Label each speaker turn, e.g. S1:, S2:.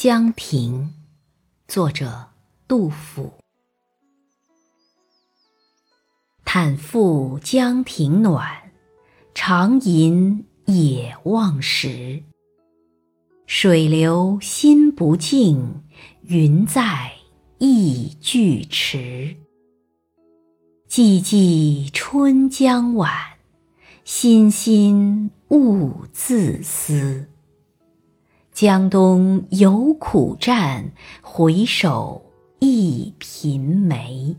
S1: 江亭，作者杜甫。叹复江亭暖，长吟野望时。水流心不静，云在意俱迟。寂寂春江晚，心心勿自私。江东有苦战，回首一频梅。